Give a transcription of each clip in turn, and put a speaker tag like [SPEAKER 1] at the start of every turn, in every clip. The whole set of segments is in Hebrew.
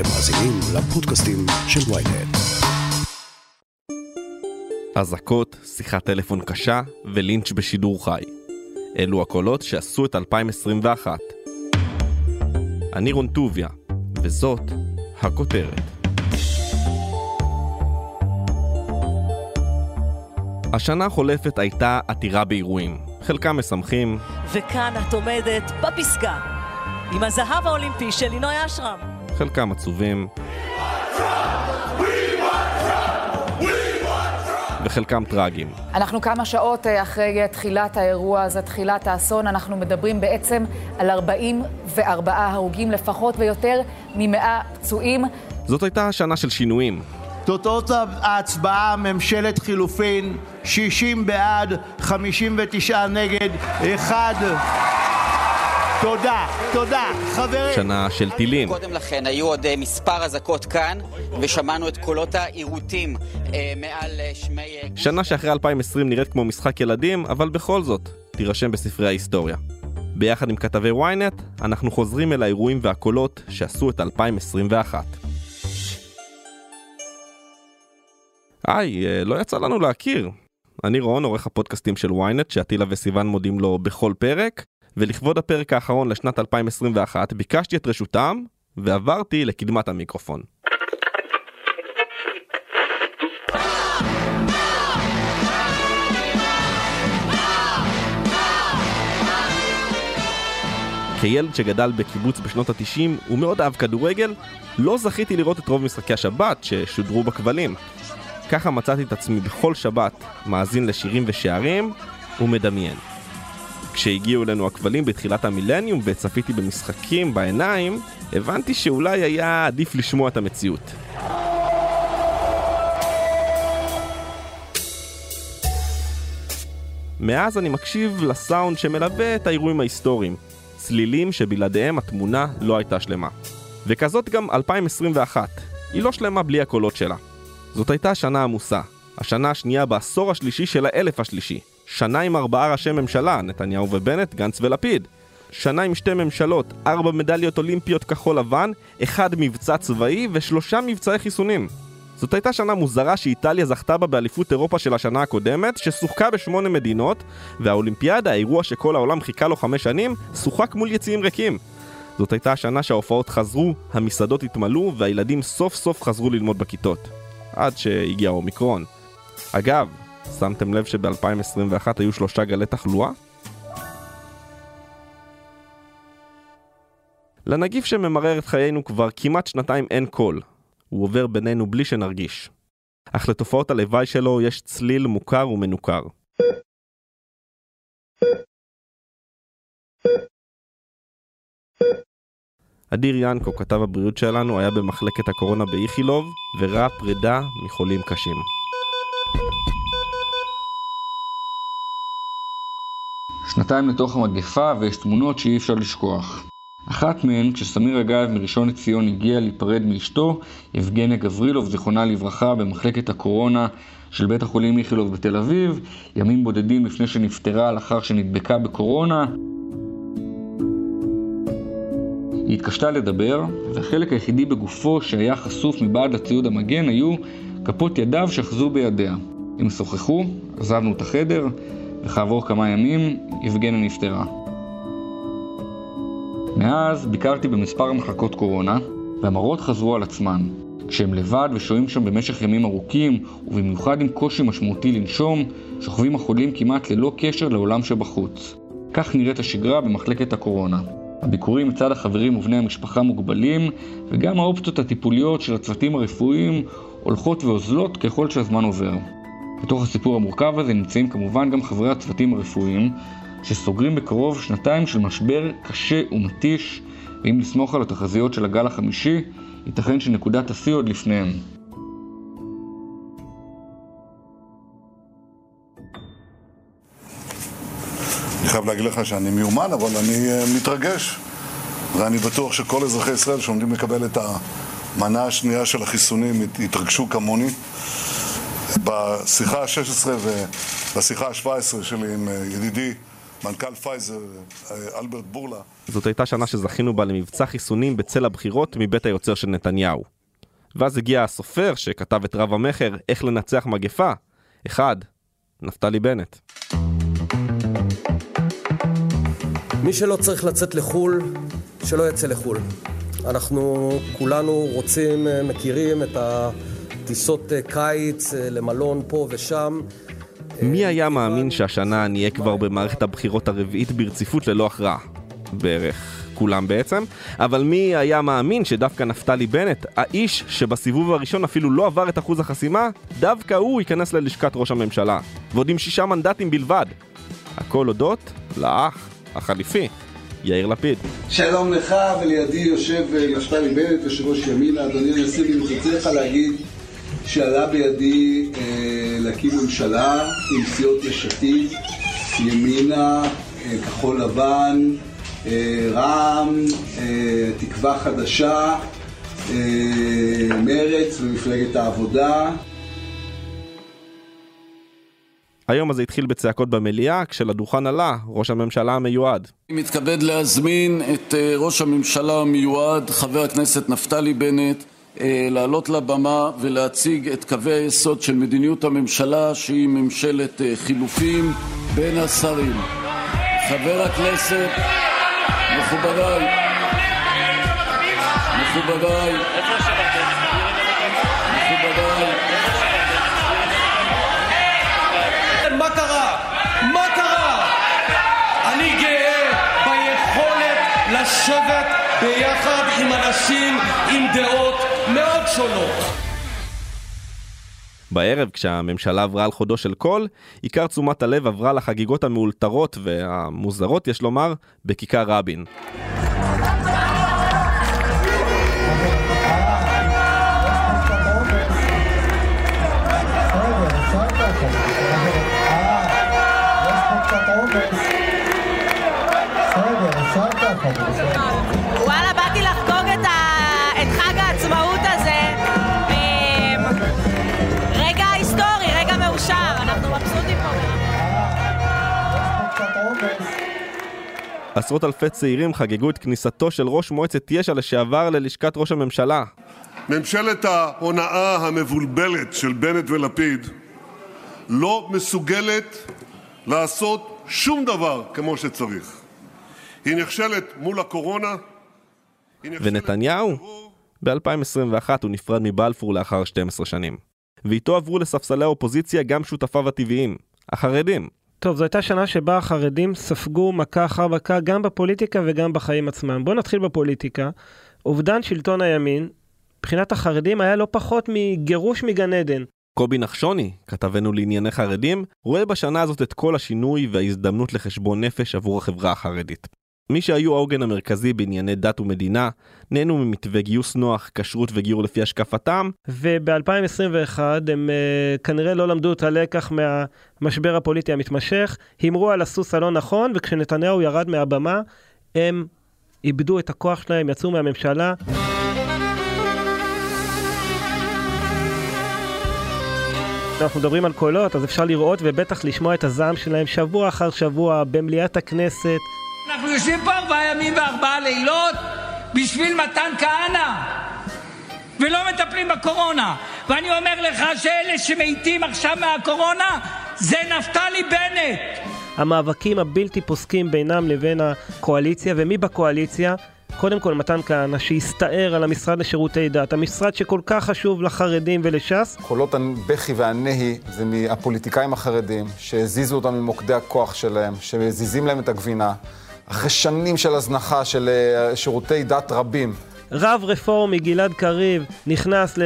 [SPEAKER 1] אתם מאזינים לפודקאסטים של ויינט.
[SPEAKER 2] אזעקות, שיחת טלפון קשה ולינץ' בשידור חי. אלו הקולות שעשו את 2021. אני רון טוביה, וזאת הכותרת. השנה החולפת הייתה עתירה באירועים, חלקם משמחים,
[SPEAKER 3] וכאן את עומדת בפסגה, עם הזהב האולימפי של לינוי אשרם.
[SPEAKER 2] חלקם עצובים, וחלקם טרגיים.
[SPEAKER 4] אנחנו כמה שעות אה, אחרי תחילת האירוע הזה, תחילת האסון, אנחנו מדברים בעצם על 44 הרוגים לפחות ויותר מ-100 פצועים.
[SPEAKER 2] זאת הייתה השנה של שינויים.
[SPEAKER 5] תוצאות ההצבעה, ממשלת חילופין, 60 בעד, 59 נגד, אחד. תודה, תודה, חברים.
[SPEAKER 2] שנה של טילים.
[SPEAKER 6] קודם לכן היו עוד אה, מספר אזעקות כאן, ושמענו את קולות העירותים אה, מעל אה, שמי...
[SPEAKER 2] שנה שאחרי 2020 נראית כמו משחק ילדים, אבל בכל זאת, תירשם בספרי ההיסטוריה. ביחד עם כתבי ynet, אנחנו חוזרים אל האירועים והקולות שעשו את 2021. היי, לא יצא לנו להכיר. אני רון, עורך הפודקאסטים של ynet, שעטילה וסיון מודים לו בכל פרק, ולכבוד הפרק האחרון לשנת 2021 ביקשתי את רשותם, ועברתי לקדמת המיקרופון. כילד שגדל בקיבוץ בשנות ה-90 ומאוד אהב כדורגל, לא זכיתי לראות את רוב משחקי השבת ששודרו בכבלים. ככה מצאתי את עצמי בכל שבת מאזין לשירים ושערים ומדמיין. כשהגיעו אלינו הכבלים בתחילת המילניום וצפיתי במשחקים בעיניים, הבנתי שאולי היה עדיף לשמוע את המציאות. מאז אני מקשיב לסאונד שמלווה את האירועים ההיסטוריים. צלילים שבלעדיהם התמונה לא הייתה שלמה. וכזאת גם 2021. היא לא שלמה בלי הקולות שלה. זאת הייתה שנה עמוסה. השנה השנייה בעשור השלישי של האלף השלישי. שנה עם ארבעה ראשי ממשלה, נתניהו ובנט, גנץ ולפיד. שנה עם שתי ממשלות, ארבע מדליות אולימפיות כחול לבן, אחד מבצע צבאי ושלושה מבצעי חיסונים. זאת הייתה שנה מוזרה שאיטליה זכתה בה באליפות אירופה של השנה הקודמת, ששוחקה בשמונה מדינות, והאולימפיאדה, האירוע שכל העולם חיכה לו חמש שנים, שוחק מול יציאים ריקים. זאת הייתה השנה שההופעות חזרו, המסעדות התמלאו, והילדים סוף סוף חזרו ללמוד בכיתות. עד שהגיע האומיקרון. אגב, שמתם לב שב-2021 היו שלושה גלי תחלואה? לנגיף שממרר את חיינו כבר כמעט שנתיים אין קול. הוא עובר בינינו בלי שנרגיש. אך לתופעות הלוואי שלו יש צליל מוכר ומנוכר. אדיר ינקו, כתב הבריאות שלנו, היה במחלקת הקורונה באיכילוב, וראה פרידה מחולים קשים.
[SPEAKER 7] שנתיים לתוך המגפה ויש תמונות שאי אפשר לשכוח. אחת מהן, כשסמיר אגב מראשון לציון הגיע להיפרד מאשתו, יבגניה גברילוב, זיכרונה לברכה, במחלקת הקורונה של בית החולים איכילוב בתל אביב, ימים בודדים לפני שנפטרה לאחר שנדבקה בקורונה. היא התקשתה לדבר, והחלק היחידי בגופו שהיה חשוף מבעד לציוד המגן היו כפות ידיו שאחזו בידיה. הם שוחחו, עזבנו את החדר, וכעבור כמה ימים יבגניה נפטרה. מאז ביקרתי במספר מחלקות קורונה, והמראות חזרו על עצמן. כשהם לבד ושוהים שם במשך ימים ארוכים, ובמיוחד עם קושי משמעותי לנשום, שוכבים החולים כמעט ללא קשר לעולם שבחוץ. כך נראית השגרה במחלקת הקורונה. הביקורים מצד החברים ובני המשפחה מוגבלים, וגם האופציות הטיפוליות של הצוותים הרפואיים הולכות ואוזלות ככל שהזמן עובר. בתוך הסיפור המורכב הזה נמצאים כמובן גם חברי הצוותים הרפואיים, שסוגרים בקרוב שנתיים של משבר קשה ומתיש, ואם נסמוך על התחזיות של הגל החמישי, ייתכן שנקודת השיא עוד לפניהם.
[SPEAKER 8] אני חייב להגיד לך שאני מיומן, אבל אני אה, מתרגש. ואני בטוח שכל אזרחי ישראל שעומדים לקבל את המנה השנייה של החיסונים ית- יתרגשו כמוני. בשיחה ה-16 ובשיחה ה-17 שלי עם אה, ידידי מנכ"ל פייזר, אה, אלברט בורלה.
[SPEAKER 2] זאת הייתה שנה שזכינו בה למבצע חיסונים בצל הבחירות מבית היוצר של נתניהו. ואז הגיע הסופר שכתב את רב המכר איך לנצח מגפה. אחד, נפתלי בנט.
[SPEAKER 9] מי שלא צריך לצאת לחו"ל, שלא יצא לחו"ל. אנחנו כולנו רוצים, אה, מכירים את הטיסות אה, קיץ אה, למלון פה ושם.
[SPEAKER 2] מי היה מאמין שהשנה נהיה כבר במערכת הבחירות הרביעית ברציפות ללא הכרעה? בערך כולם בעצם, אבל מי היה מאמין שדווקא נפתלי בנט, האיש שבסיבוב הראשון אפילו לא עבר את אחוז החסימה, דווקא הוא ייכנס ללשכת ראש הממשלה, ועוד עם שישה מנדטים בלבד. הכל הודות לאח החליפי, יאיר לפיד.
[SPEAKER 10] שלום לך, ולידי יושב אה, נפתלי בנט, יושב ראש ימינה. אדוני הנשיא, אני רוצה לך להגיד שעלה בידי אה, להקים ממשלה עם סיעות יש עתיד, ימינה, אה, כחול לבן, אה, רע"מ, אה, תקווה חדשה, אה, מרץ ומפלגת העבודה.
[SPEAKER 2] היום הזה התחיל בצעקות במליאה, כשלדוכן עלה ראש הממשלה המיועד.
[SPEAKER 11] אני מתכבד להזמין את אה, ראש הממשלה המיועד, חבר הכנסת נפתלי בנט, לעלות לבמה ולהציג את קווי היסוד של מדיניות הממשלה, שהיא ממשלת אה, חילופים בין השרים. חבר הכנסת, מכובדיי, מכובדיי, מכובדיי,
[SPEAKER 12] מה קרה? מה קרה? אני גאה לשבת ביחד עם אנשים עם דעות מאוד שונות.
[SPEAKER 2] בערב, כשהממשלה עברה על חודו של קול, עיקר תשומת הלב עברה לחגיגות המאולתרות והמוזרות, יש לומר, בכיכר רבין.
[SPEAKER 13] וואלה, באתי לחגוג את, ה... את חג העצמאות הזה. אמ, רגע היסטורי, רגע מאושר, אנחנו מבסוטים פה.
[SPEAKER 2] עשרות אלפי צעירים חגגו את כניסתו של ראש מועצת יש"ע לשעבר ללשכת ראש הממשלה.
[SPEAKER 8] ממשלת ההונאה המבולבלת של בנט ולפיד לא מסוגלת לעשות שום דבר כמו שצריך. היא נכשלת מול הקורונה,
[SPEAKER 2] ונתניהו? ב-2021 הוא נפרד מבלפור לאחר 12 שנים. ואיתו עברו לספסלי האופוזיציה גם שותפיו הטבעיים, החרדים.
[SPEAKER 14] טוב, זו הייתה שנה שבה החרדים ספגו מכה אחר מכה גם בפוליטיקה וגם בחיים עצמם. בואו נתחיל בפוליטיקה. אובדן שלטון הימין, מבחינת החרדים היה לא פחות מגירוש מגן עדן.
[SPEAKER 2] קובי נחשוני, כתבנו לענייני חרדים, רואה בשנה הזאת את כל השינוי וההזדמנות לחשבון נפש עבור החברה החרדית. מי שהיו העוגן המרכזי בענייני דת ומדינה, נהנו ממתווה גיוס נוח, כשרות וגיור לפי השקפתם,
[SPEAKER 14] וב-2021 הם uh, כנראה לא למדו את הלקח מהמשבר הפוליטי המתמשך, הימרו על הסוס הלא נכון, וכשנתניהו ירד מהבמה, הם איבדו את הכוח שלהם, יצאו מהממשלה. אנחנו מדברים על קולות, אז אפשר לראות ובטח לשמוע את הזעם שלהם שבוע אחר שבוע במליאת הכנסת.
[SPEAKER 15] אנחנו יושבים פה ארבעה ימים וארבעה לילות בשביל מתן כהנא ולא מטפלים בקורונה. ואני אומר לך שאלה שמתים עכשיו מהקורונה זה נפתלי בנט.
[SPEAKER 14] המאבקים הבלתי פוסקים בינם לבין הקואליציה, ומי בקואליציה? קודם כל מתן כהנא, שהסתער על המשרד לשירותי דת, המשרד שכל כך חשוב לחרדים ולש"ס.
[SPEAKER 16] קולות הבכי והנהי זה מהפוליטיקאים החרדים, שהזיזו אותם ממוקדי הכוח שלהם, שמזיזים להם את הגבינה. אחרי שנים של הזנחה של אה, שירותי דת רבים.
[SPEAKER 14] רב רפורמי גלעד קריב נכנס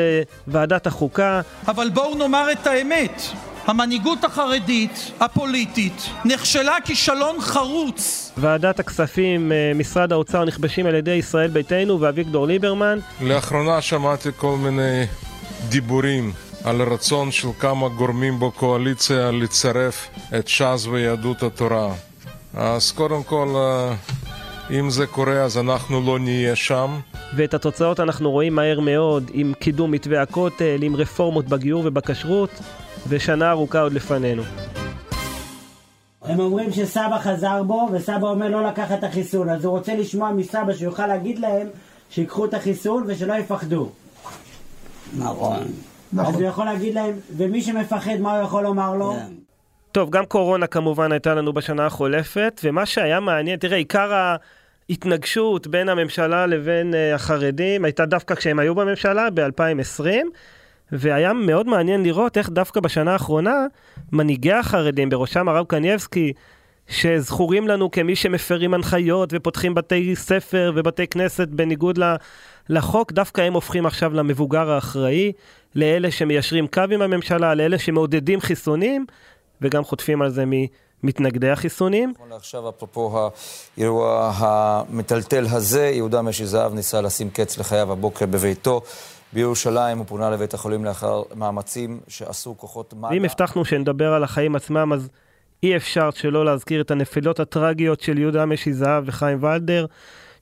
[SPEAKER 14] לוועדת החוקה.
[SPEAKER 12] אבל בואו נאמר את האמת. המנהיגות החרדית, הפוליטית, נכשלה כישלון חרוץ.
[SPEAKER 14] ועדת הכספים, אה, משרד האוצר נכבשים על ידי ישראל ביתנו ואביגדור ליברמן.
[SPEAKER 17] לאחרונה שמעתי כל מיני דיבורים על רצון של כמה גורמים בקואליציה לצרף את ש"ס ויהדות התורה. אז קודם כל, אה, אם זה קורה אז אנחנו לא נהיה שם.
[SPEAKER 14] ואת התוצאות אנחנו רואים מהר מאוד עם קידום מתווה הכותל, עם רפורמות בגיור ובכשרות, ושנה ארוכה עוד לפנינו.
[SPEAKER 18] הם אומרים שסבא חזר בו, וסבא אומר לא לקחת את החיסון, אז הוא רוצה לשמוע מסבא שיוכל להגיד להם שיקחו את החיסון ושלא יפחדו.
[SPEAKER 19] נכון.
[SPEAKER 18] אז הוא יכול להגיד להם, ומי שמפחד, מה הוא יכול לומר לו?
[SPEAKER 14] טוב, גם קורונה כמובן הייתה לנו בשנה החולפת, ומה שהיה מעניין, תראה, עיקר ההתנגשות בין הממשלה לבין uh, החרדים הייתה דווקא כשהם היו בממשלה ב-2020, והיה מאוד מעניין לראות איך דווקא בשנה האחרונה, מנהיגי החרדים, בראשם הרב קנייבסקי, שזכורים לנו כמי שמפרים הנחיות ופותחים בתי ספר ובתי כנסת בניגוד לחוק, דווקא הם הופכים עכשיו למבוגר האחראי, לאלה שמיישרים קו עם הממשלה, לאלה שמעודדים חיסונים, וגם חוטפים על זה ממתנגדי החיסונים.
[SPEAKER 20] נכון לעכשיו, אפרופו האירוע המטלטל הזה, יהודה משי זהב ניסה לשים קץ לחייו הבוקר בביתו. בירושלים הוא פונה לבית החולים לאחר מאמצים שעשו כוחות מד"א.
[SPEAKER 14] ואם הבטחנו שנדבר על החיים עצמם, אז אי אפשר שלא להזכיר את הנפילות הטרגיות של יהודה משי זהב וחיים ולדר,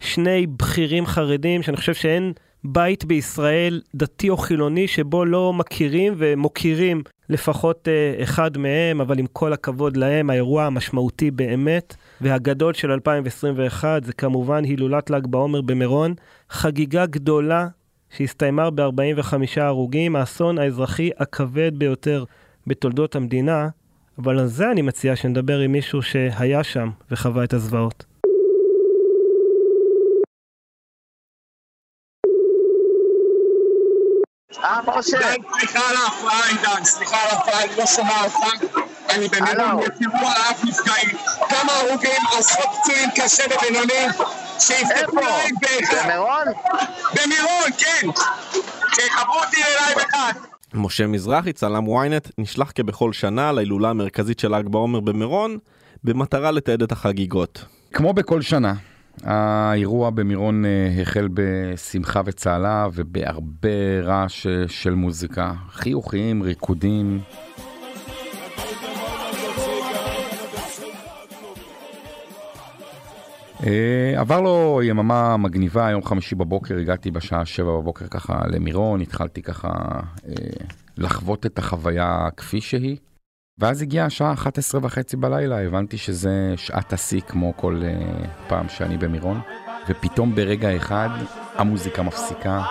[SPEAKER 14] שני בכירים חרדים שאני חושב שאין בית בישראל, דתי או חילוני, שבו לא מכירים ומוקירים לפחות אה, אחד מהם, אבל עם כל הכבוד להם, האירוע המשמעותי באמת והגדול של 2021 זה כמובן הילולת ל"ג בעומר במירון, חגיגה גדולה שהסתיימה ב-45 הרוגים, האסון האזרחי הכבד ביותר בתולדות המדינה, אבל על זה אני מציע שנדבר עם מישהו שהיה שם וחווה את הזוועות.
[SPEAKER 21] אה, משה. סליחה על ההפרעה, עידן, סליחה על ההפרעה, אני לא שומע אותך. אני במירון, יתירו על אף נפגעים. כמה הרוגים, עשרות פצועים קשה ובינוני, שיפתחו להם באחד. במירון? במירון, כן. שיחברו אותי ללייב אחד.
[SPEAKER 2] משה מזרחי, צלם ynet, נשלח כבכל שנה להילולה המרכזית של ל"ג בעומר במירון, במטרה לתעד את החגיגות.
[SPEAKER 22] כמו בכל שנה, האירוע במירון אה, החל בשמחה וצהלה ובהרבה רעש אה, של מוזיקה, חיוכים, ריקודים. אה, עבר לו יממה מגניבה, יום חמישי בבוקר, הגעתי בשעה שבע בבוקר ככה למירון, התחלתי ככה לחוות את החוויה כפי שהיא. ואז הגיעה השעה 11 וחצי בלילה, הבנתי שזה שעת השיא כמו כל uh, פעם שאני במירון, ופתאום ברגע אחד המוזיקה מפסיקה.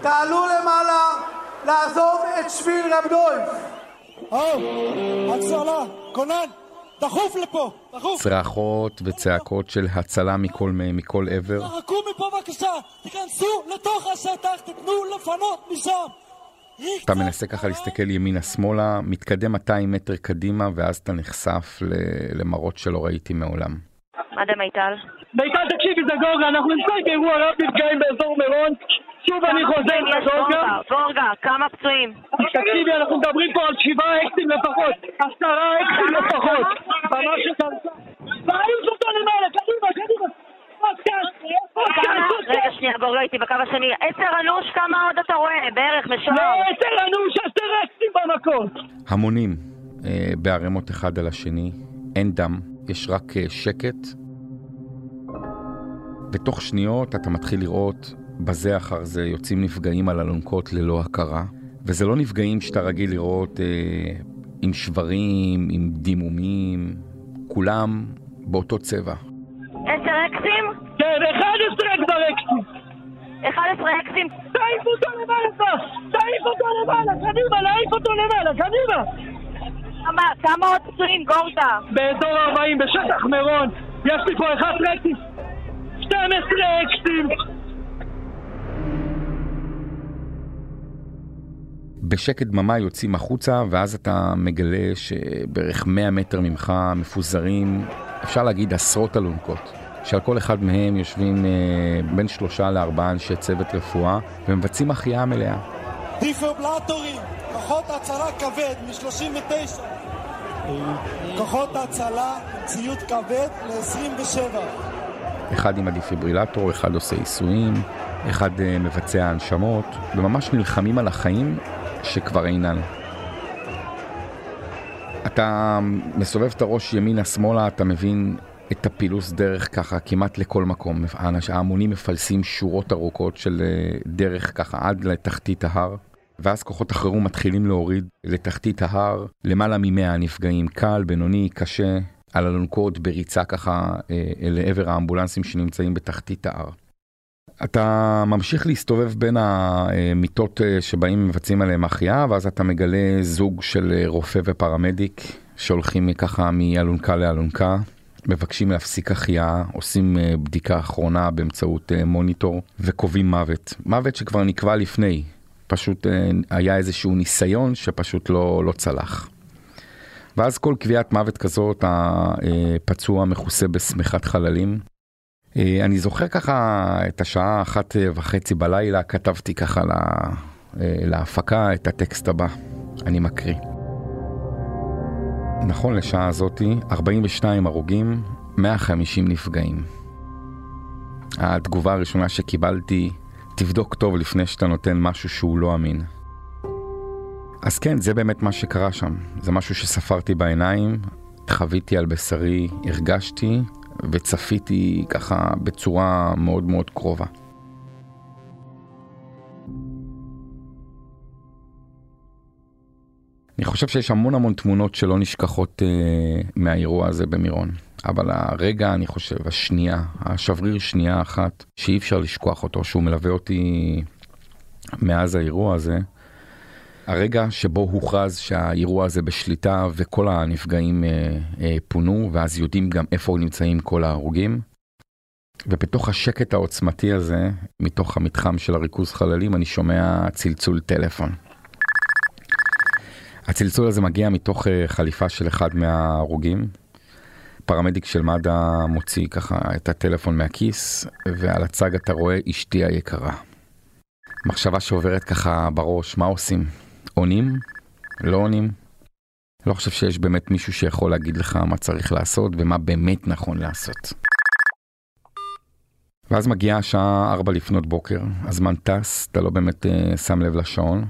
[SPEAKER 23] תעלו למעלה לעזוב את שביל רב דויף. הצלה, כונן. דחוף לפה, דחוף.
[SPEAKER 22] צרחות וצעקות של הצלה מכל, מכל עבר.
[SPEAKER 23] תחכו מפה בבקשה, תיכנסו לתוך השטח, תתנו לפנות משם.
[SPEAKER 22] אתה מנסה ככה להסתכל ימינה-שמאלה, מתקדם 200 מטר קדימה, ואז אתה נחשף למראות שלא ראיתי מעולם.
[SPEAKER 13] מה זה מיטל?
[SPEAKER 23] מיטל, תקשיבי, זה גורגה, אנחנו נמצאים באירוע רב נפגעים באזור מירון. שוב אני חוזר לגורגה.
[SPEAKER 13] גורגה, כמה פצועים?
[SPEAKER 23] תקשיבי, אנחנו מדברים פה על שבעה אקסים לפחות. עשרה אקסים לפחות. ממש קדימה, קדימה.
[SPEAKER 13] רגע שנייה, גורגה איתי בקו השני. עשר אנוש, כמה עוד אתה רואה? בערך, משוער.
[SPEAKER 23] לא, עשר אנוש, עשר אקסים במקום.
[SPEAKER 22] המונים אה, בערימות אחד על השני, אין דם, יש רק אה, שקט. בתוך שניות אתה מתחיל לראות בזה אחר זה יוצאים נפגעים על אלונקות ללא הכרה, וזה לא נפגעים שאתה רגיל לראות אה, עם שברים, עם דימומים, כולם באותו צבע.
[SPEAKER 13] עשר אקסים?
[SPEAKER 23] כן, אחד עשרה כבר אקסים.
[SPEAKER 13] אחד עשרה אקסים?
[SPEAKER 23] תעיף אותו למעלה, תעיף אותו למעלה, קדימה, להעיף אותו למעלה, קדימה.
[SPEAKER 13] כמה, כמה עוד פצועים, גורדה?
[SPEAKER 23] באזור 40, בשטח מירון. יש לי פה 11 אקסים. 12 אקסים.
[SPEAKER 22] בשקט דממה יוצאים החוצה, ואז אתה מגלה שבערך 100 מטר ממך מפוזרים, אפשר להגיד עשרות אלונקות, שעל כל אחד מהם יושבים אה, בין שלושה לארבעה אנשי צוות רפואה, ומבצעים החייאה מלאה.
[SPEAKER 23] דיפרבלטורים, כוחות הצלה כבד מ-39. כוחות הצלה, ציוד כבד ל-27.
[SPEAKER 22] אחד עם הדיפיברילטור, אחד עושה עיסויים, אחד uh, מבצע הנשמות, וממש נלחמים על החיים שכבר אינן. אתה מסובב את הראש ימינה-שמאלה, אתה מבין את הפילוס דרך ככה כמעט לכל מקום. ההמונים מפלסים שורות ארוכות של אה, דרך ככה עד לתחתית ההר. ואז כוחות החירום מתחילים להוריד לתחתית ההר למעלה ממאה נפגעים, קל, בינוני, קשה, על אלונקות בריצה ככה אה, לעבר האמבולנסים שנמצאים בתחתית ההר. אתה ממשיך להסתובב בין המיטות אה, שבאים מבצעים עליהם החייאה, ואז אתה מגלה זוג של אה, רופא ופרמדיק שהולכים ככה מאלונקה לאלונקה, מבקשים להפסיק החייאה, עושים אה, בדיקה אחרונה באמצעות מוניטור וקובעים מוות. מוות שכבר נקבע לפני, פשוט היה איזשהו ניסיון שפשוט לא, לא צלח. ואז כל קביעת מוות כזאת, הפצוע מכוסה בשמיכת חללים. אה, אני זוכר ככה את השעה אחת וחצי בלילה, כתבתי ככה לה, אה, להפקה את הטקסט הבא, אני מקריא. נכון לשעה הזאתי, 42 הרוגים, 150 נפגעים. התגובה הראשונה שקיבלתי, תבדוק טוב לפני שאתה נותן משהו שהוא לא אמין. אז כן, זה באמת מה שקרה שם. זה משהו שספרתי בעיניים, חוויתי על בשרי, הרגשתי וצפיתי ככה בצורה מאוד מאוד קרובה. אני חושב שיש המון המון תמונות שלא נשכחות אה, מהאירוע הזה במירון. אבל הרגע, אני חושב, השנייה, השבריר שנייה אחת, שאי אפשר לשכוח אותו, שהוא מלווה אותי מאז האירוע הזה, הרגע שבו הוכרז שהאירוע הזה בשליטה וכל הנפגעים אה, אה, פונו, ואז יודעים גם איפה נמצאים כל ההרוגים. ובתוך השקט העוצמתי הזה, מתוך המתחם של הריכוז חללים, אני שומע צלצול טלפון. הצלצול הזה מגיע מתוך אה, חליפה של אחד מההרוגים. פרמדיק של מד"א מוציא ככה את הטלפון מהכיס, ועל הצג אתה רואה אשתי היקרה. מחשבה שעוברת ככה בראש, מה עושים? עונים? לא עונים? לא חושב שיש באמת מישהו שיכול להגיד לך מה צריך לעשות ומה באמת נכון לעשות. ואז מגיעה השעה 4 לפנות בוקר, הזמן טס, אתה לא באמת uh, שם לב לשעון,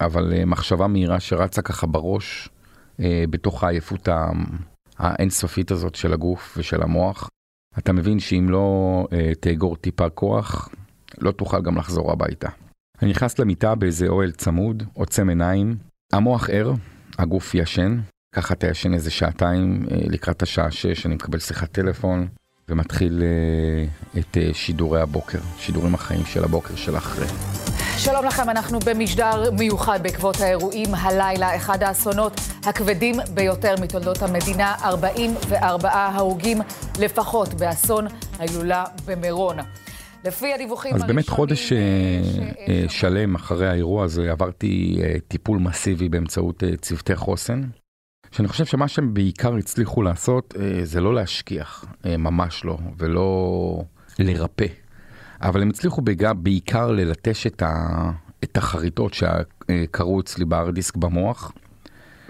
[SPEAKER 22] אבל uh, מחשבה מהירה שרצה ככה בראש, uh, בתוך העייפות האינסופית הזאת של הגוף ושל המוח, אתה מבין שאם לא uh, תאגור טיפה כוח, לא תוכל גם לחזור הביתה. אני נכנס למיטה באיזה אוהל צמוד, עוצם עיניים, המוח ער, הגוף ישן, ככה אתה ישן איזה שעתיים אה, לקראת השעה 6, אני מקבל שיחת טלפון ומתחיל אה, את אה, שידורי הבוקר, שידורים החיים של הבוקר של אחרי.
[SPEAKER 24] שלום לכם, אנחנו במשדר מיוחד בעקבות האירועים הלילה, אחד האסונות הכבדים ביותר מתולדות המדינה, 44 הרוגים לפחות באסון ההילולה במירון. לפי הדיווחים
[SPEAKER 22] אז באמת חודש אה, אה, שלם אחרי האירוע הזה עברתי אה, טיפול מסיבי באמצעות צוותי חוסן. שאני חושב שמה שהם בעיקר הצליחו לעשות זה לא להשכיח, ממש לא, ולא לרפא. אבל הם הצליחו בעיקר ללטש את, ה, את החריטות שקרו אצלי בארדיסק במוח.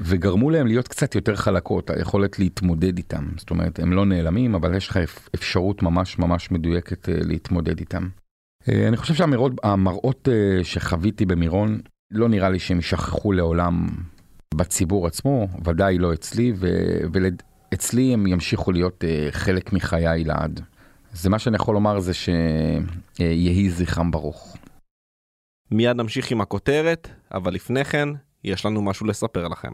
[SPEAKER 22] וגרמו להם להיות קצת יותר חלקות, היכולת להתמודד איתם. זאת אומרת, הם לא נעלמים, אבל יש לך אפשרות ממש ממש מדויקת אה, להתמודד איתם. אה, אני חושב שהמראות אה, שחוויתי במירון, לא נראה לי שהם יישכחו לעולם בציבור עצמו, ודאי לא אצלי, ואצלי הם ימשיכו להיות חלק מחיי לעד. זה מה שאני יכול לומר זה שיהי זכרם ברוך.
[SPEAKER 2] מיד נמשיך עם הכותרת, אבל לפני כן, יש לנו משהו לספר לכם.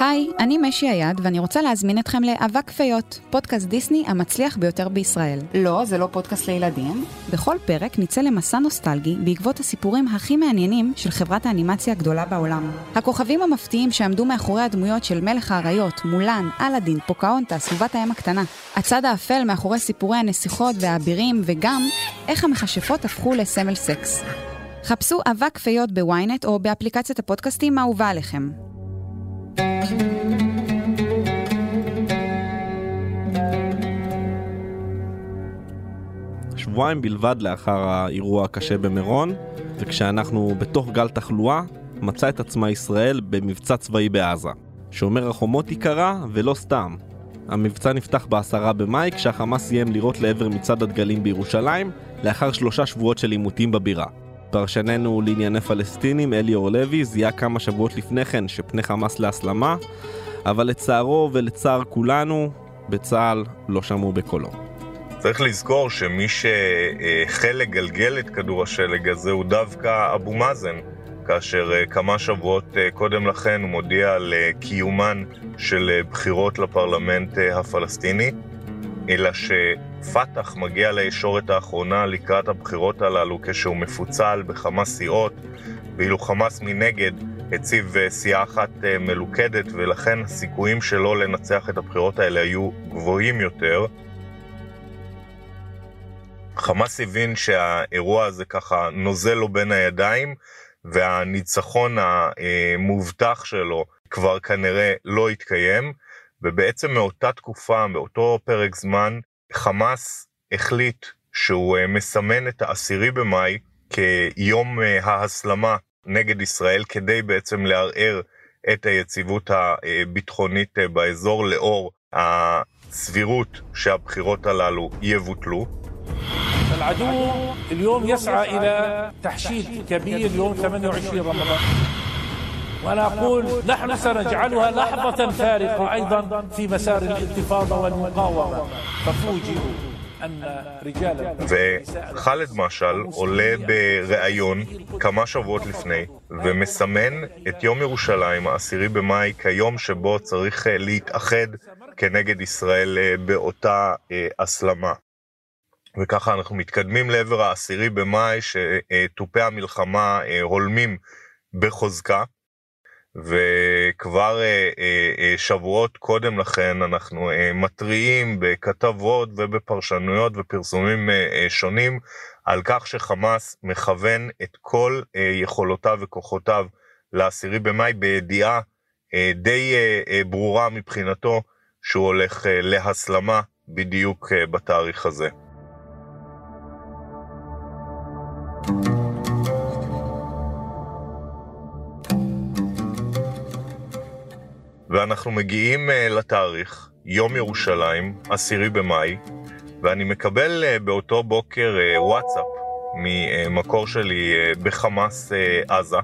[SPEAKER 25] היי, אני משי היד, ואני רוצה להזמין אתכם לאבק פיות, פודקאסט דיסני המצליח ביותר בישראל.
[SPEAKER 26] לא, זה לא פודקאסט לילדים.
[SPEAKER 25] בכל פרק נצא למסע נוסטלגי בעקבות הסיפורים הכי מעניינים של חברת האנימציה הגדולה בעולם. הכוכבים המפתיעים שעמדו מאחורי הדמויות של מלך האריות, מולן, אלאדין, פוקאונטה, סביבת הים הקטנה. הצד האפל מאחורי סיפורי הנסיכות והאבירים, וגם איך המכשפות הפכו לסמל סקס. חפשו אבק פיות בוויינט או באפליקציית הפודקאסטים האהובה עליכם.
[SPEAKER 2] שבועיים בלבד לאחר האירוע הקשה במירון, וכשאנחנו בתוך גל תחלואה, מצא את עצמה ישראל במבצע צבאי בעזה. שומר החומות ייקרא, ולא סתם. המבצע נפתח בעשרה במאי, כשהחמאס סיים לירות לעבר מצעד הדגלים בירושלים, לאחר שלושה שבועות של עימותים בבירה. פרשננו לענייני פלסטינים, אליאור לוי, זיהה כמה שבועות לפני כן שפני חמאס להסלמה, אבל לצערו ולצער כולנו, בצה"ל לא שמעו בקולו.
[SPEAKER 27] צריך לזכור שמי שהחל לגלגל את כדור השלג הזה הוא דווקא אבו מאזן, כאשר אה, כמה שבועות אה, קודם לכן הוא מודיע על אה, קיומן של בחירות לפרלמנט הפלסטיני, אלא שפת"ח מגיע לישורת האחרונה לקראת הבחירות הללו כשהוא מפוצל בכמה סיעות, ואילו חמאס מנגד הציב סיעה אחת מלוכדת, ולכן הסיכויים שלו לנצח את הבחירות האלה היו גבוהים יותר. חמאס הבין שהאירוע הזה ככה נוזל לו בין הידיים, והניצחון המובטח שלו כבר כנראה לא יתקיים, ובעצם מאותה תקופה, מאותו פרק זמן, חמאס החליט שהוא מסמן את העשירי במאי כיום ההסלמה נגד ישראל, כדי בעצם לערער את היציבות הביטחונית באזור לאור הסבירות שהבחירות הללו יבוטלו.
[SPEAKER 28] العدو اليوم يسعى إلى تحشيد كبير يوم 28 رمضان وأنا أقول نحن سنجعلها لحظة فارقة أيضا في مسار الانتفاضة والمقاومة ففوجئوا
[SPEAKER 27] וח'אלד משעל עולה בריאיון כמה שבועות לפני ומסמן את יום ירושלים, העשירי במאי, כיום שבו צריך להתאחד כנגד ישראל באותה הסלמה. וככה אנחנו מתקדמים לעבר העשירי במאי, שתופי המלחמה אה, הולמים בחוזקה, וכבר אה, אה, שבועות קודם לכן אנחנו מתריעים בכתבות ובפרשנויות ופרסומים שונים על כך שחמאס מכוון את כל יכולותיו וכוחותיו לעשירי במאי בידיעה די ברורה מבחינתו שהוא הולך להסלמה בדיוק בתאריך הזה. ואנחנו מגיעים uh, לתאריך, יום ירושלים, עשירי במאי, ואני מקבל uh, באותו בוקר uh, וואטסאפ ממקור שלי בחמאס עזה,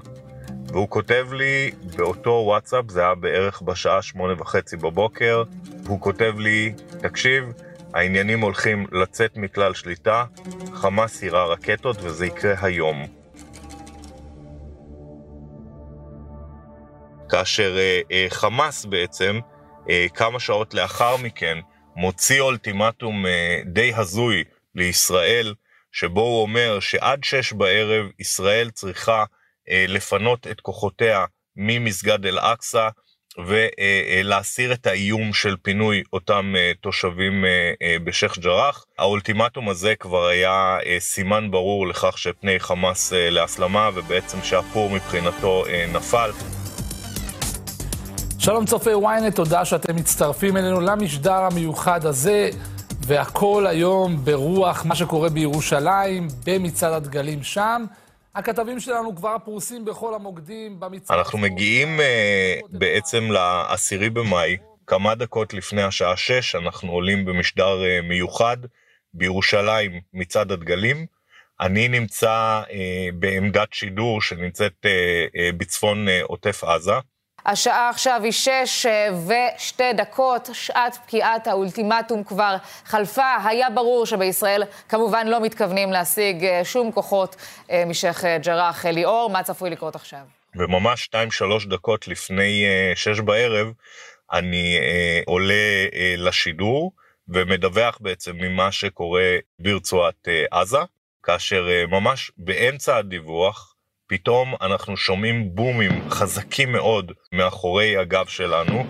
[SPEAKER 27] והוא כותב לי באותו וואטסאפ, זה היה בערך בשעה שמונה וחצי בבוקר, הוא כותב לי, תקשיב, העניינים הולכים לצאת מכלל שליטה, חמאס יירה רקטות וזה יקרה היום. כאשר אה, אה, חמאס בעצם, אה, כמה שעות לאחר מכן, מוציא אולטימטום די הזוי לישראל, שבו הוא אומר שעד שש בערב ישראל צריכה לפנות את כוחותיה ממסגד אל-אקצא ולהסיר את האיום של פינוי אותם תושבים בשייח' ג'ראח. האולטימטום הזה כבר היה סימן ברור לכך שפני חמאס להסלמה ובעצם שהפור מבחינתו נפל.
[SPEAKER 29] שלום צופי ynet, תודה שאתם מצטרפים אלינו למשדר המיוחד הזה, והכל היום ברוח מה שקורה בירושלים, במצעד הדגלים שם. הכתבים שלנו כבר פרוסים בכל המוקדים במצעד.
[SPEAKER 27] אנחנו מגיעים uh, בעצם לעשירי במאי, כמה דקות לפני השעה שש, אנחנו עולים במשדר uh, מיוחד בירושלים מצעד הדגלים. אני נמצא uh, בעמדת שידור שנמצאת בצפון עוטף עזה.
[SPEAKER 24] השעה עכשיו היא שש אה, ושתי דקות, שעת פקיעת האולטימטום כבר חלפה. היה ברור שבישראל כמובן לא מתכוונים להשיג אה, שום כוחות אה, משייח' ג'ראח ליאור. מה צפוי לקרות עכשיו?
[SPEAKER 27] וממש שתיים שלוש דקות לפני שש בערב, אני עולה לשידור ומדווח בעצם ממה שקורה ברצועת עזה, כאשר ממש באמצע הדיווח, פתאום אנחנו שומעים בומים חזקים מאוד מאחורי הגב שלנו.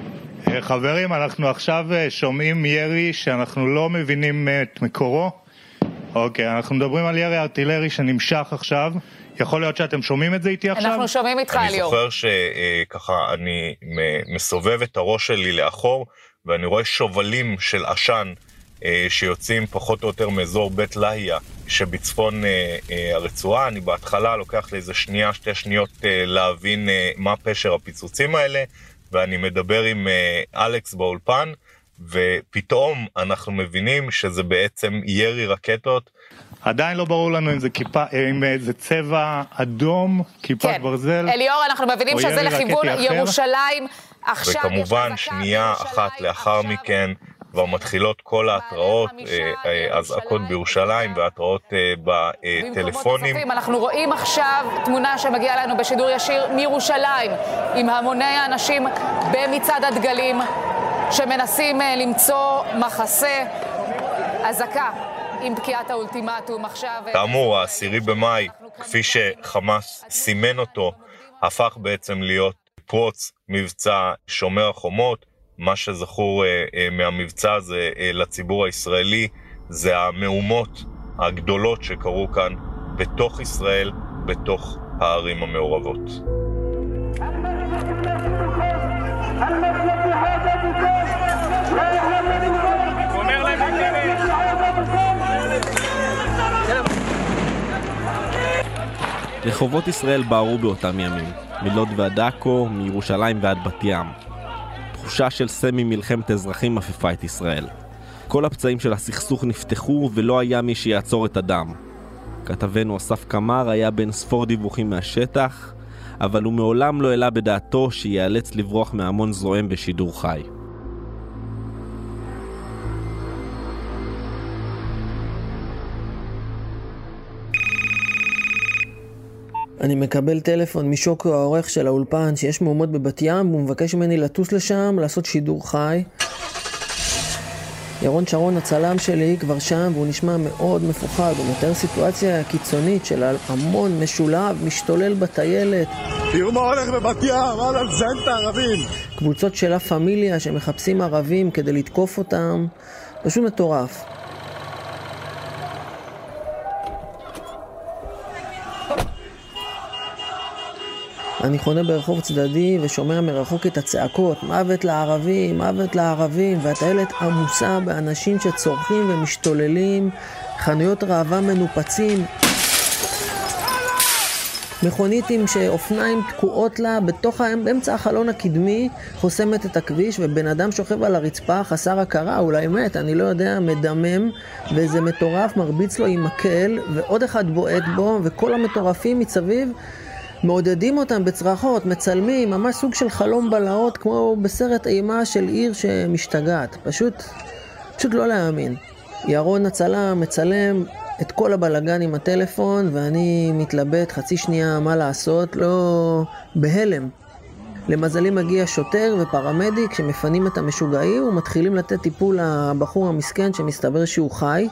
[SPEAKER 30] אה, חברים, אנחנו עכשיו אה, שומעים ירי שאנחנו לא מבינים אה, את מקורו. אוקיי, אנחנו מדברים על ירי ארטילרי שנמשך עכשיו. יכול להיות שאתם שומעים את זה איתי עכשיו?
[SPEAKER 24] אנחנו שומעים איתך, ליאור.
[SPEAKER 27] אני זוכר שככה אני מסובב את הראש שלי לאחור, ואני רואה שובלים של עשן שיוצאים פחות או יותר מאזור בית לאהיה שבצפון אה, אה, הרצועה. אני בהתחלה לוקח לי איזה שנייה, שתי שניות להבין מה פשר הפיצוצים האלה, ואני מדבר עם אלכס באולפן, ופתאום אנחנו מבינים שזה בעצם ירי רקטות.
[SPEAKER 30] עדיין לא ברור לנו אם זה, כיפה, אם זה צבע אדום, כיפת
[SPEAKER 24] כן.
[SPEAKER 30] ברזל.
[SPEAKER 24] אליאור, אנחנו מבינים שזה לכיוון ירושלים.
[SPEAKER 27] וכמובן שנייה אחת לאחר מכן כבר מתחילות כל ההתראות, אזעקות בירושלים והתראות בטלפונים.
[SPEAKER 24] אנחנו רואים עכשיו תמונה שמגיעה לנו בשידור ישיר מירושלים, עם המוני האנשים במצעד הדגלים, שמנסים למצוא מחסה. אזעקה עם פקיעת האולטימטום עכשיו...
[SPEAKER 27] כאמור, העשירי במאי, כפי שחמאס סימן אותו, הפך בעצם להיות פרוץ מבצע שומר החומות. מה שזכור אה, אה, מהמבצע הזה אה, לציבור הישראלי זה המהומות הגדולות שקרו כאן בתוך ישראל, בתוך הערים המעורבות.
[SPEAKER 2] רחובות ישראל בערו באותם ימים, מלוד ועד עכו, מירושלים ועד בת ים. תחושה של סמי מלחמת אזרחים עפפה את ישראל. כל הפצעים של הסכסוך נפתחו ולא היה מי שיעצור את הדם. כתבנו אסף קמר היה בין ספור דיווחים מהשטח, אבל הוא מעולם לא העלה בדעתו שייאלץ לברוח מהמון זועם בשידור חי.
[SPEAKER 31] אני מקבל טלפון משוקו העורך של האולפן שיש מהומות בבת ים והוא מבקש ממני לטוס לשם, לעשות שידור חי. ירון שרון הצלם שלי כבר שם והוא נשמע מאוד מפוחד, הוא מתאר סיטואציה קיצונית של המון משולב, משתולל בטיילת.
[SPEAKER 21] תראו מה הולך בבת ים, וואלה, לזיין את הערבים.
[SPEAKER 31] קבוצות של לה פמיליה שמחפשים ערבים כדי לתקוף אותם, פשוט מטורף. אני חונה ברחוב צדדי ושומע מרחוק את הצעקות, מוות לערבים, מוות לערבים, והטיילת עמוסה באנשים שצורכים ומשתוללים, חנויות ראווה מנופצים, מכונית עם שאופניים תקועות לה בתוך, באמצע החלון הקדמי, חוסמת את הכביש, ובן אדם שוכב על הרצפה חסר הכרה, אולי מת, אני לא יודע, מדמם, ואיזה מטורף מרביץ לו עם מקל, ועוד אחד בועט בו, וכל המטורפים מסביב מעודדים אותם בצרחות, מצלמים, ממש סוג של חלום בלהות, כמו בסרט אימה של עיר שמשתגעת. פשוט, פשוט לא להאמין. ירון הצלם מצלם את כל הבלגן עם הטלפון, ואני מתלבט חצי שנייה מה לעשות, לא... בהלם. למזלי מגיע שוטר ופרמדיק שמפנים את המשוגעים ומתחילים לתת טיפול לבחור המסכן שמסתבר שהוא חי.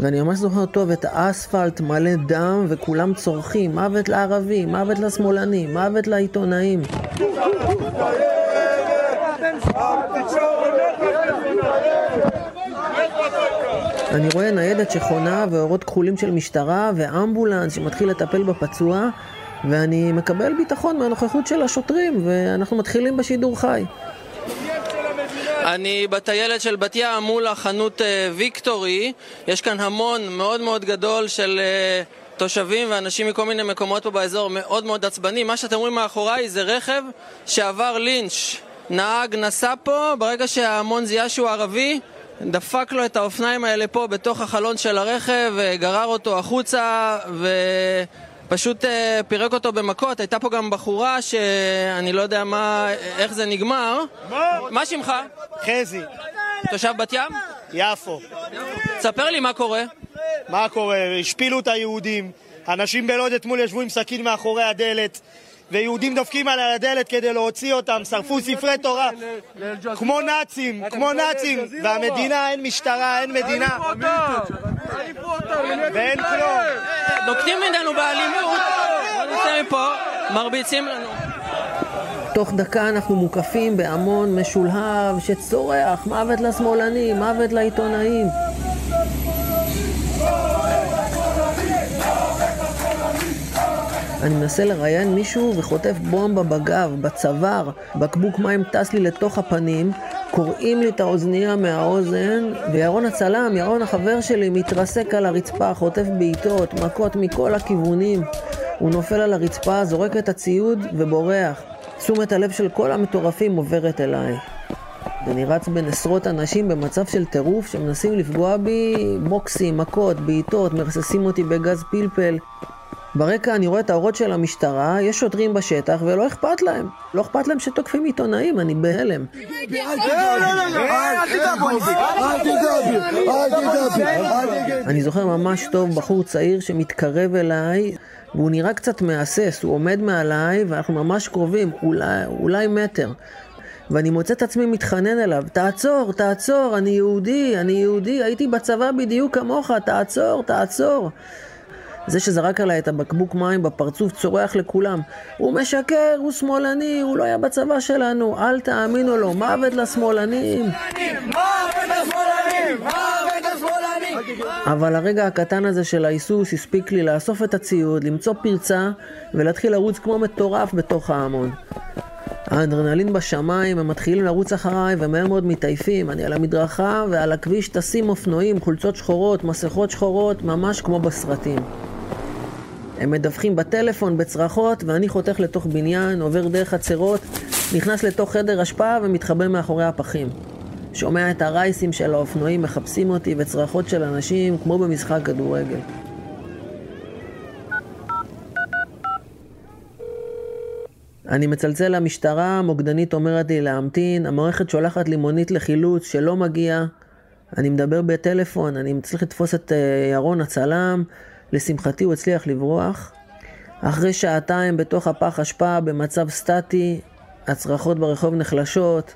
[SPEAKER 31] ואני ממש זוכר טוב את האספלט מלא דם וכולם צורכים מוות לערבים, מוות לשמאלנים, מוות לעיתונאים. אני רואה ניידת שחונה ואורות כחולים של משטרה ואמבולנס שמתחיל לטפל בפצוע ואני מקבל ביטחון מהנוכחות של השוטרים ואנחנו מתחילים בשידור חי.
[SPEAKER 32] אני בטיילת של בת ים מול החנות ויקטורי, יש כאן המון מאוד מאוד גדול של תושבים ואנשים מכל מיני מקומות פה באזור מאוד מאוד עצבני. מה שאתם רואים מאחוריי זה רכב שעבר לינץ'. נהג נסע פה, ברגע שההמון זיהה שהוא ערבי, דפק לו את האופניים האלה פה בתוך החלון של הרכב, גרר אותו החוצה ו... פשוט אה, פירק אותו במכות, הייתה פה גם בחורה שאני לא יודע מה, איך זה נגמר. מה? מה שמך?
[SPEAKER 33] חזי.
[SPEAKER 32] תושב בת ים?
[SPEAKER 33] יפו.
[SPEAKER 32] ספר לי מה קורה.
[SPEAKER 33] מה קורה? השפילו את היהודים. אנשים בלוד אתמול ישבו עם סכין מאחורי הדלת. ויהודים דופקים על הדלת כדי להוציא אותם, שרפו ספרי תורה כמו נאצים, כמו נאצים והמדינה, אין משטרה, אין מדינה ואין כלום.
[SPEAKER 32] נוקטים ממנו באלימות, בוא נצא מפה, מרביצים לנו.
[SPEAKER 31] תוך דקה אנחנו מוקפים בהמון משולהב שצורח מוות לשמאלנים, מוות לעיתונאים. אני מנסה לראיין מישהו וחוטף בומבה בגב, בצוואר, בקבוק מים טס לי לתוך הפנים, קורעים לי את האוזנייה מהאוזן, וירון הצלם, ירון החבר שלי, מתרסק על הרצפה, חוטף בעיטות, מכות מכל הכיוונים. הוא נופל על הרצפה, זורק את הציוד ובורח. תשומת הלב של כל המטורפים עוברת אליי. ואני רץ בין עשרות אנשים במצב של טירוף שמנסים לפגוע בי בוקסים, מכות, בעיטות, מרססים אותי בגז פלפל. ברקע אני רואה את האורות של המשטרה, יש שוטרים בשטח ולא אכפת להם. לא אכפת להם שתוקפים עיתונאים, אני בהלם. אני זוכר ממש טוב בחור צעיר שמתקרב אליי והוא נראה קצת מהסס, הוא עומד מעליי ואנחנו ממש קרובים, אולי, מטר. ואני מוצא את עצמי מתחנן אליו, תעצור, תעצור, אני יהודי, אני יהודי, הייתי בצבא בדיוק כמוך, תעצור, תעצור. זה שזרק עליי את הבקבוק מים בפרצוף צורח לכולם. הוא משקר, הוא שמאלני, הוא לא היה בצבא שלנו, אל תאמינו לו, מוות לשמאלנים. אבל הרגע הקטן הזה של ההיסוס הספיק לי לאסוף את הציוד, למצוא פרצה ולהתחיל לרוץ כמו מטורף בתוך ההמון. האדרנלין בשמיים, הם מתחילים לרוץ אחריי ומהר מאוד מתעייפים. אני על המדרכה ועל הכביש טסים אופנועים, חולצות שחורות, מסכות שחורות, ממש כמו בסרטים. הם מדווחים בטלפון, בצרחות, ואני חותך לתוך בניין, עובר דרך חצרות, נכנס לתוך חדר אשפה ומתחבא מאחורי הפחים. שומע את הרייסים של האופנועים מחפשים אותי וצרחות של אנשים כמו במשחק כדורגל. אני מצלצל למשטרה, המוקדנית אומרת לי להמתין, המערכת שולחת לי מונית לחילוץ שלא מגיע. אני מדבר בטלפון, אני מצליח לתפוס את אה, ירון הצלם, לשמחתי הוא הצליח לברוח. אחרי שעתיים בתוך הפח אשפה במצב סטטי, הצרחות ברחוב נחלשות,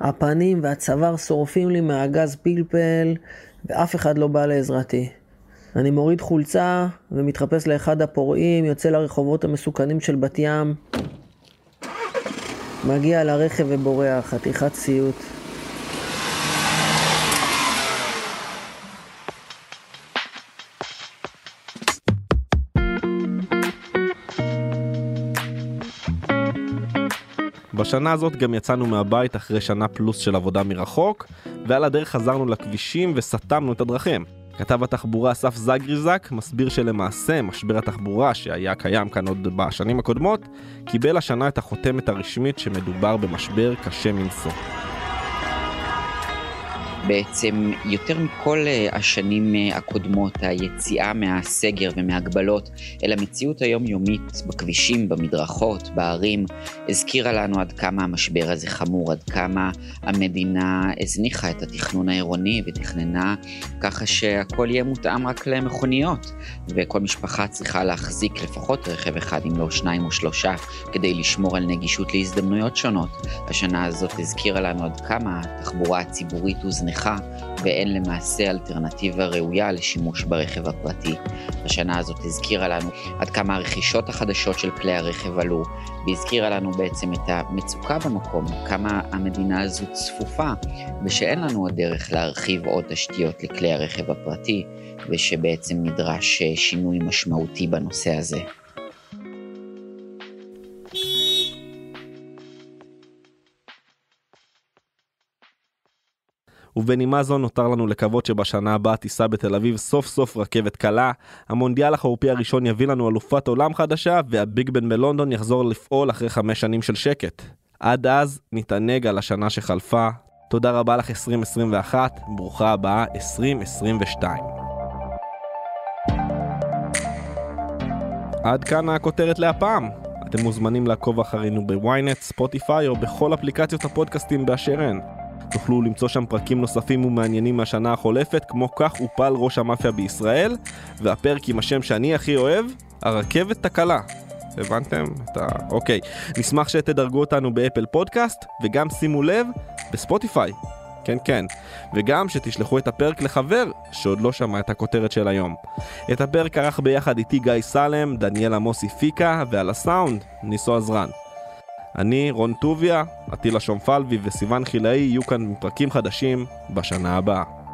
[SPEAKER 31] הפנים והצוואר שורפים לי מהגז פלפל, ואף אחד לא בא לעזרתי. אני מוריד חולצה ומתחפש לאחד הפורעים, יוצא לרחובות המסוכנים של בת ים, מגיע לרכב ובורח, חתיכת סיוט.
[SPEAKER 2] בשנה הזאת גם יצאנו מהבית אחרי שנה פלוס של עבודה מרחוק, ועל הדרך חזרנו לכבישים וסתמנו את הדרכים. כתב התחבורה אסף זגריזק מסביר שלמעשה משבר התחבורה שהיה קיים כאן עוד בשנים הקודמות, קיבל השנה את החותמת הרשמית שמדובר במשבר קשה מנשוא.
[SPEAKER 34] בעצם יותר מכל אה, השנים אה, הקודמות, היציאה מהסגר ומהגבלות אל המציאות היומיומית בכבישים, במדרכות, בערים, הזכירה לנו עד כמה המשבר הזה חמור, עד כמה המדינה הזניחה את התכנון העירוני ותכננה ככה שהכל יהיה מותאם רק למכוניות, וכל משפחה צריכה להחזיק לפחות רכב אחד אם לא שניים או שלושה כדי לשמור על נגישות להזדמנויות שונות. השנה הזאת הזכירה לנו עד כמה התחבורה הציבורית הוזנחה נכה ואין למעשה אלטרנטיבה ראויה לשימוש ברכב הפרטי. השנה הזאת הזכירה לנו עד כמה הרכישות החדשות של כלי הרכב עלו, והזכירה לנו בעצם את המצוקה במקום, כמה המדינה הזו צפופה, ושאין לנו הדרך להרחיב עוד תשתיות לכלי הרכב הפרטי, ושבעצם נדרש שינוי משמעותי בנושא הזה.
[SPEAKER 2] ובנימה זו נותר לנו לקוות שבשנה הבאה תיסע בתל אביב סוף סוף רכבת קלה, המונדיאל החורפי הראשון יביא לנו אלופת עולם חדשה, והביג בן בלונדון יחזור לפעול אחרי חמש שנים של שקט. עד אז נתענג על השנה שחלפה. תודה רבה לך 2021, ברוכה הבאה 2022. עד כאן הכותרת להפעם. אתם מוזמנים לעקוב אחרינו בוויינט, ספוטיפיי או בכל אפליקציות הפודקאסטים באשר הן. תוכלו למצוא שם פרקים נוספים ומעניינים מהשנה החולפת, כמו כך הופל ראש המאפיה בישראל, והפרק עם השם שאני הכי אוהב, הרכבת תקלה. הבנתם? את ה... אוקיי. נשמח שתדרגו אותנו באפל פודקאסט, וגם שימו לב, בספוטיפיי. כן, כן. וגם שתשלחו את הפרק לחבר שעוד לא שמע את הכותרת של היום. את הפרק ערך ביחד איתי גיא סלם, דניאל עמוסי פיקה, ועל הסאונד, ניסו עזרן. אני, רון טוביה, עטילה שומפלבי וסיון חילאי יהיו כאן עם פרקים חדשים בשנה הבאה.